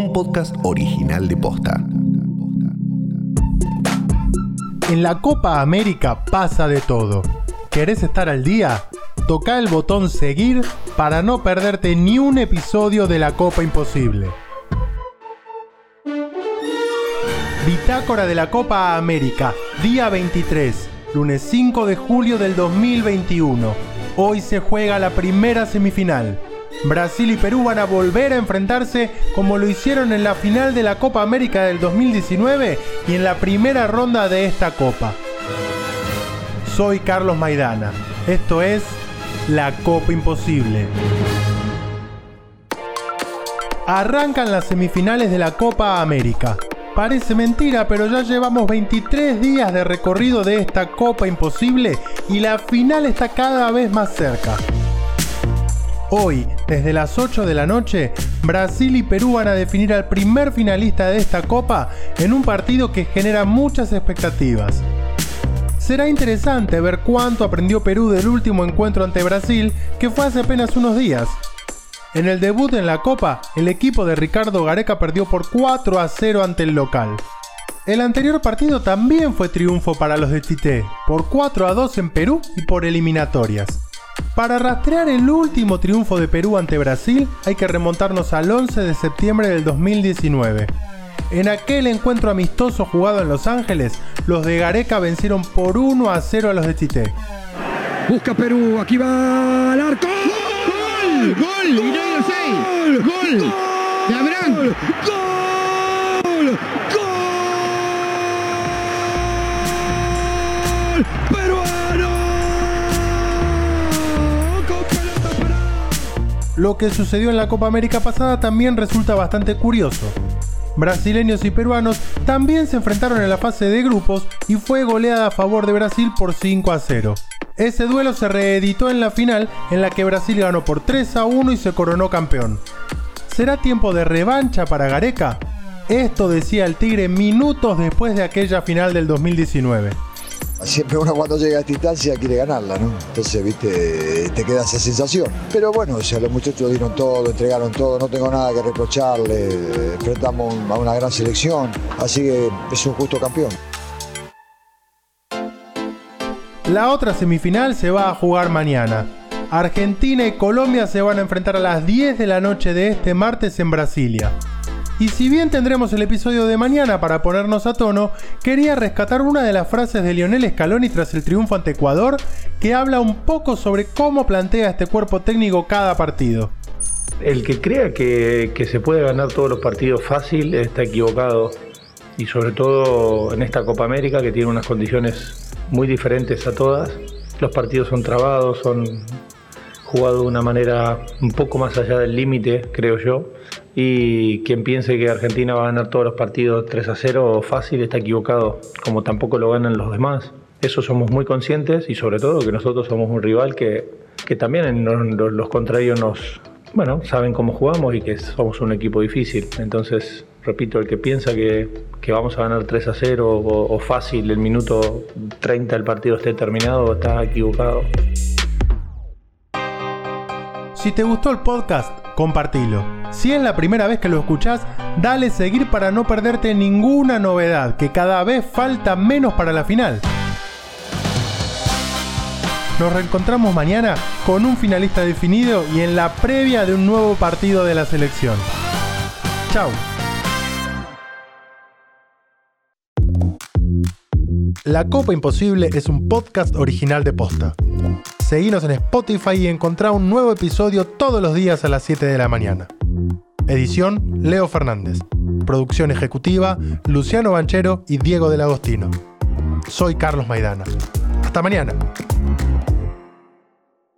un podcast original de Posta. En la Copa América pasa de todo. ¿Querés estar al día? Toca el botón seguir para no perderte ni un episodio de la Copa Imposible. Bitácora de la Copa América, día 23, lunes 5 de julio del 2021. Hoy se juega la primera semifinal. Brasil y Perú van a volver a enfrentarse como lo hicieron en la final de la Copa América del 2019 y en la primera ronda de esta Copa. Soy Carlos Maidana. Esto es La Copa Imposible. Arrancan las semifinales de la Copa América. Parece mentira, pero ya llevamos 23 días de recorrido de esta Copa Imposible y la final está cada vez más cerca. Hoy, desde las 8 de la noche, Brasil y Perú van a definir al primer finalista de esta Copa en un partido que genera muchas expectativas. Será interesante ver cuánto aprendió Perú del último encuentro ante Brasil, que fue hace apenas unos días. En el debut en la Copa, el equipo de Ricardo Gareca perdió por 4 a 0 ante el local. El anterior partido también fue triunfo para los de Tite, por 4 a 2 en Perú y por eliminatorias. Para rastrear el último triunfo de Perú ante Brasil hay que remontarnos al 11 de septiembre del 2019. En aquel encuentro amistoso jugado en Los Ángeles, los de Gareca vencieron por 1 a 0 a los de Tite. Busca Perú, aquí va al arco. ¡Gol! ¡Gol! ¡Y no hay ¡Gol! ¡Gol! ¡De Abraham! ¡Gol! Lo que sucedió en la Copa América pasada también resulta bastante curioso. Brasileños y peruanos también se enfrentaron en la fase de grupos y fue goleada a favor de Brasil por 5 a 0. Ese duelo se reeditó en la final en la que Brasil ganó por 3 a 1 y se coronó campeón. ¿Será tiempo de revancha para Gareca? Esto decía el Tigre minutos después de aquella final del 2019. Siempre uno cuando llega a esta instancia quiere ganarla, ¿no? Entonces, viste, te queda esa sensación. Pero bueno, o sea, los muchachos dieron todo, entregaron todo, no tengo nada que reprocharle, enfrentamos a una gran selección, así que es un justo campeón. La otra semifinal se va a jugar mañana. Argentina y Colombia se van a enfrentar a las 10 de la noche de este martes en Brasilia. Y si bien tendremos el episodio de mañana para ponernos a tono, quería rescatar una de las frases de Lionel Scaloni tras el triunfo ante Ecuador, que habla un poco sobre cómo plantea este cuerpo técnico cada partido. El que crea que, se puede ganar todos los partidos fácil está equivocado. Y sobre todo en esta Copa América que tiene unas condiciones muy diferentes a todas. Los partidos son trabados, son jugados de una manera un poco más allá del límite, creo yo. Y quien piense que Argentina va a ganar todos los partidos 3 a 0 fácil está equivocado, como tampoco lo ganan los demás. Eso somos muy conscientes y sobre todo que nosotros somos un rival que, que también los, los contrarios nos, bueno, saben cómo jugamos y que somos un equipo difícil. Entonces, repito, el que piensa que, que vamos a ganar 3 a 0 o, o fácil el minuto 30 del partido esté terminado está equivocado. Si te gustó el podcast, compartilo. Si es la primera vez que lo escuchás, dale seguir para no perderte ninguna novedad, que cada vez falta menos para la final. Nos reencontramos mañana con un finalista definido y en la previa de un nuevo partido de la selección. Chao. La Copa Imposible es un podcast original de Posta. Seguinos en Spotify y encontrá un nuevo episodio todos los días a las 7 de la mañana. Edición Leo Fernández. Producción ejecutiva Luciano Banchero y Diego del Agostino. Soy Carlos Maidana. Hasta mañana.